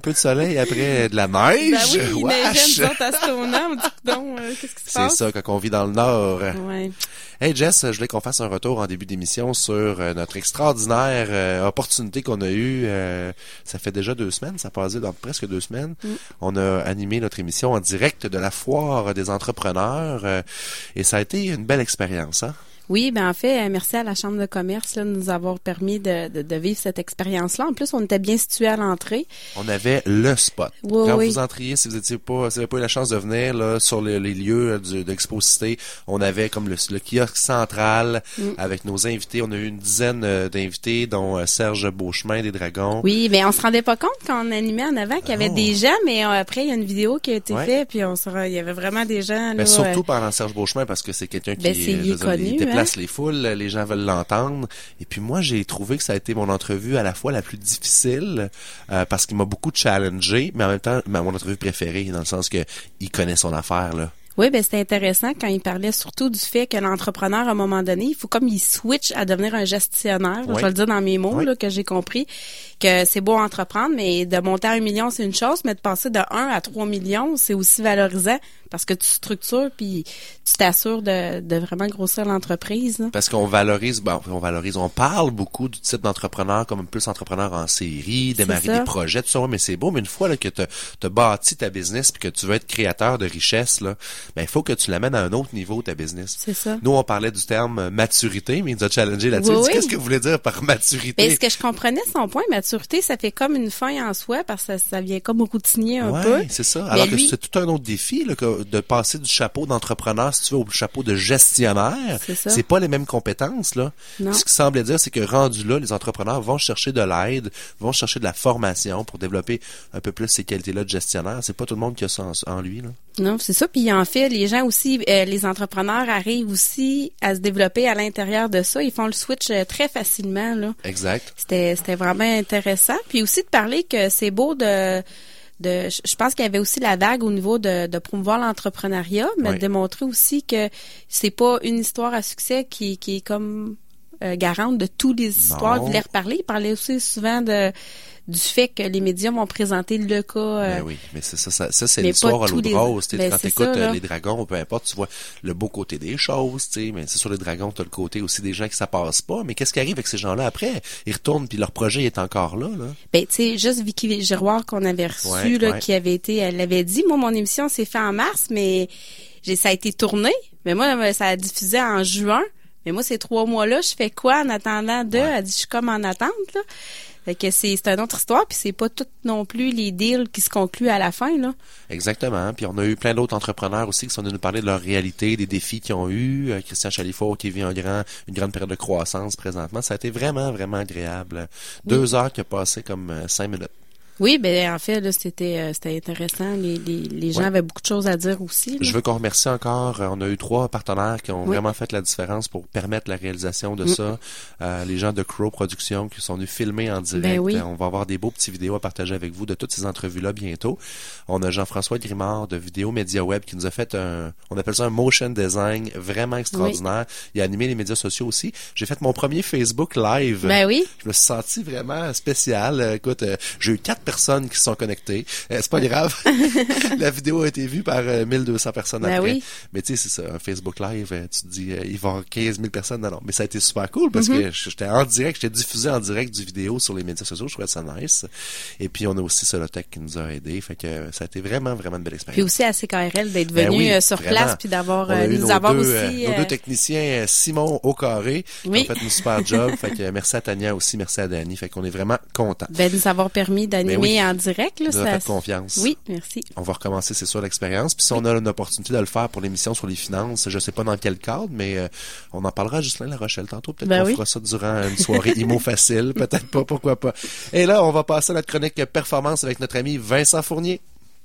Un peu de soleil après de la neige? Ben oui, il Wesh! neigeait, nous autres, à Stoneham. On dit, donc, euh, qu'est-ce qui se C'est ça, quand on vit dans le Nord. Ouais. Hey Jess, je voulais qu'on fasse un retour en début d'émission sur euh, notre extraordinaire euh, opportunité qu'on a eue. euh, ça fait déjà deux semaines, ça a passé dans presque deux semaines. Mm. On a animé notre émission en direct de la foire des entrepreneurs euh, et ça a été une belle expérience. Hein? Oui, ben en fait, euh, merci à la Chambre de commerce là, de nous avoir permis de, de, de vivre cette expérience-là. En plus, on était bien situé à l'entrée. On avait le spot. Oui, Quand oui. vous entriez, si vous étiez pas, si vous n'avez pas eu la chance de venir là, sur les, les lieux euh, du- d'Exposité, on avait comme le, le kiosque central Mm. avec nos invités. On a eu une dizaine euh, d'invités, dont Serge Beauchemin des Dragons. Oui, mais on se rendait pas compte quand on animait en avant qu'il y avait Oh. des gens, mais après, il y a une vidéo qui a été Ouais. faite, puis on se il y avait vraiment des gens. Mais là, surtout euh, pendant Serge Beauchemin parce que c'est quelqu'un qui Ben, je est dire, connu, il les foules, les gens veulent l'entendre. Et puis moi, j'ai trouvé que ça a été mon entrevue à la fois la plus difficile euh, parce qu'il m'a beaucoup challengé, mais en même temps, ma- mon entrevue préférée dans le sens que il connaît son affaire là. Oui, ben c'était intéressant quand il parlait surtout du fait que l'entrepreneur, à un moment donné, il faut comme il switch à devenir un gestionnaire. Oui. Je vais le dire dans mes mots Oui. là, que j'ai compris que c'est beau entreprendre, mais de monter à un million, c'est une chose, mais de passer de 1 à 3 millions, c'est aussi valorisant parce que tu structures puis tu t'assures de, de vraiment grossir l'entreprise. là. Parce qu'on valorise, bon, on valorise, on parle beaucoup du type d'entrepreneur comme plus entrepreneur en série, démarrer des projets, tout ça, ouais, mais c'est beau, mais une fois là, que tu as bâti ta business puis que tu veux être créateur de richesse, là, ben, il faut que tu l'amènes à un autre niveau, ta business. C'est ça. Nous, on parlait du terme euh, maturité, mais il nous a challengé là-dessus. Oui, oui. Qu'est-ce que vous voulez dire par maturité? Ben, ce que je comprenais son point, maturité, ça fait comme une fin en soi parce que ça, ça vient comme routinier un Ouais, peu. c'est ça. Mais Alors lui- que c'est tout un autre défi là, que de passer du chapeau d'entrepreneur, si tu veux, au chapeau de gestionnaire. C'est pas les mêmes compétences là. Non. Ce qui semblait dire, c'est que rendu là, les entrepreneurs vont chercher de l'aide, vont chercher de la formation pour développer un peu plus ces qualités-là de gestionnaire. C'est pas tout le monde qui a ça en, en lui là. Non, c'est ça. Puis en fait, les gens aussi, euh, les entrepreneurs arrivent aussi à se développer à l'intérieur de ça. Ils font le switch euh, très facilement. Là, Exact. c'était c'était vraiment intéressant. Puis aussi de parler que c'est beau de de. Je je pense qu'il y avait aussi la vague au niveau de, de promouvoir l'entrepreneuriat, mais Oui. de démontrer aussi que c'est pas une histoire à succès qui qui est comme euh, garante de toutes les histoires. Il voulait reparler? Il parlait aussi souvent de du fait que les médias vont présenter le cas. euh, Ben oui, mais c'est ça, ça, ça, c'est l'histoire à tous l'eau de rose. tu ben, quand c'est t'écoutes ça, euh, les dragons, peu importe, tu vois le beau côté des choses, tu mais c'est sur les dragons, t'as le côté aussi des gens qui ça passe pas. Mais qu'est-ce qui arrive avec ces gens-là après? Ils retournent puis leur projet est encore là, là. Ben, tu sais, juste Vicky Giroir qu'on avait reçu, Ouais, là, ouais. qui avait été, elle l'avait dit, moi, mon émission s'est fait en mars, mais j'ai, ça a été tourné. Mais moi, ça a diffusé en juin. Mais moi, ces trois mois-là, je fais quoi en attendant d'eux? Ouais. Elle dit, je suis comme en attente, là. Fait que c'est, c'est une autre histoire, puis c'est pas tout non plus les deals qui se concluent à la fin, là. Exactement. Puis on a eu plein d'autres entrepreneurs aussi qui sont venus nous parler de leur réalité, des défis qu'ils ont eu. Euh, Christian Chalifour qui vit un grand, une grande période de croissance présentement. Ça a été vraiment, vraiment agréable. Deux heures qui a passé comme euh, cinq minutes. Oui, ben en fait, là, c'était, euh, c'était intéressant. Les, les, les gens Ouais. avaient beaucoup de choses à dire aussi. là. Je veux qu'on remercie encore. euh, On a eu trois partenaires qui ont Oui. vraiment fait la différence pour permettre la réalisation de Mm. ça. Euh, les gens de Crow Productions qui sont venus filmer en direct. Ben oui. On va avoir des beaux petits vidéos à partager avec vous de toutes ces entrevues-là bientôt. On a Jean-François Grimard de Vidéo Média Web qui nous a fait un, on appelle ça un motion design vraiment extraordinaire. Il a animé les médias sociaux aussi. J'ai fait mon premier Facebook live. Ben oui. Je me suis senti vraiment spécial. Euh, écoute, j'ai eu quatre personnes qui se sont connectées. Euh, c'est pas grave. la vidéo a été vue par euh, 1200 personnes Ben après. oui. Mais tu sais, c'est ça, un Facebook Live, euh, tu te dis, euh, il va y avoir 15 000 personnes. Non, non, mais ça a été super cool parce Mm-hmm. que j'étais en direct, j'étais diffusé en direct du vidéo sur les médias sociaux. Je trouvais ça nice. Et puis, on a aussi Solotech qui nous a aidés. Fait que euh, ça a été vraiment, vraiment une belle expérience. Puis aussi à CKRL d'être Ben venu oui, euh, sur vraiment. place puis d'avoir euh, nous nos avoir deux, aussi euh, nos euh, deux techniciens, euh, Simon au carré, qui ont fait une super job. fait que euh, merci à Tania aussi, merci à Dani. Fait qu'on est vraiment contents. ben, nous avoir permis Ben oui. en direct. Là, Nous a ça- fait confiance. Oui, merci. On va recommencer, c'est sûr, l'expérience. Puis si on a une opportunité de le faire pour l'émission sur les finances, je sais pas dans quel cadre, mais euh, on en parlera à Justin La Rochelle tantôt. Peut-être Ben qu'on oui. fera ça durant une soirée IMO facile. Peut-être pas, pourquoi pas. Et là, on va passer à notre chronique performance avec notre ami Vincent Fournier.